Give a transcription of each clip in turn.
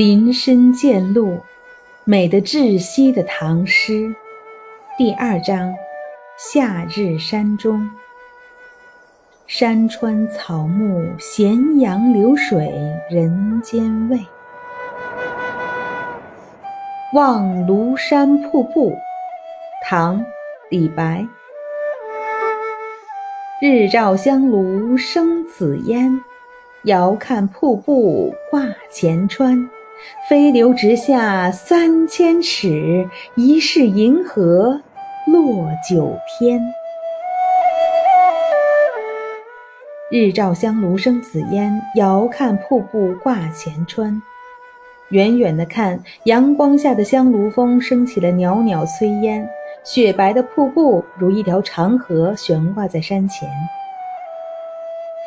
林深见鹿，美得窒息的唐诗。第二章：夏日山中。山川草木，咸阳流水人间味。望庐山瀑布，唐·李白。日照香炉生紫烟，遥看瀑布挂前川。飞流直下三千尺，疑是银河落九天。日照香炉生紫烟，遥看瀑布挂前川。远远的看，阳光下的香炉峰升起了袅袅炊烟，雪白的瀑布如一条长河悬挂在山前。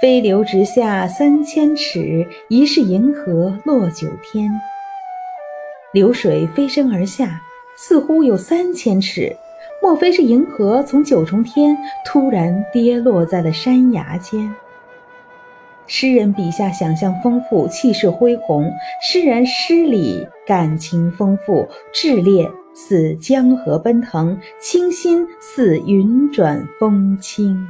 飞流直下三千尺，疑是银河落九天。流水飞身而下，似乎有三千尺，莫非是银河从九重天突然跌落在了山崖间？诗人笔下想象丰富，气势恢宏；诗人诗里感情丰富，炽烈似江河奔腾，清新似云转风轻。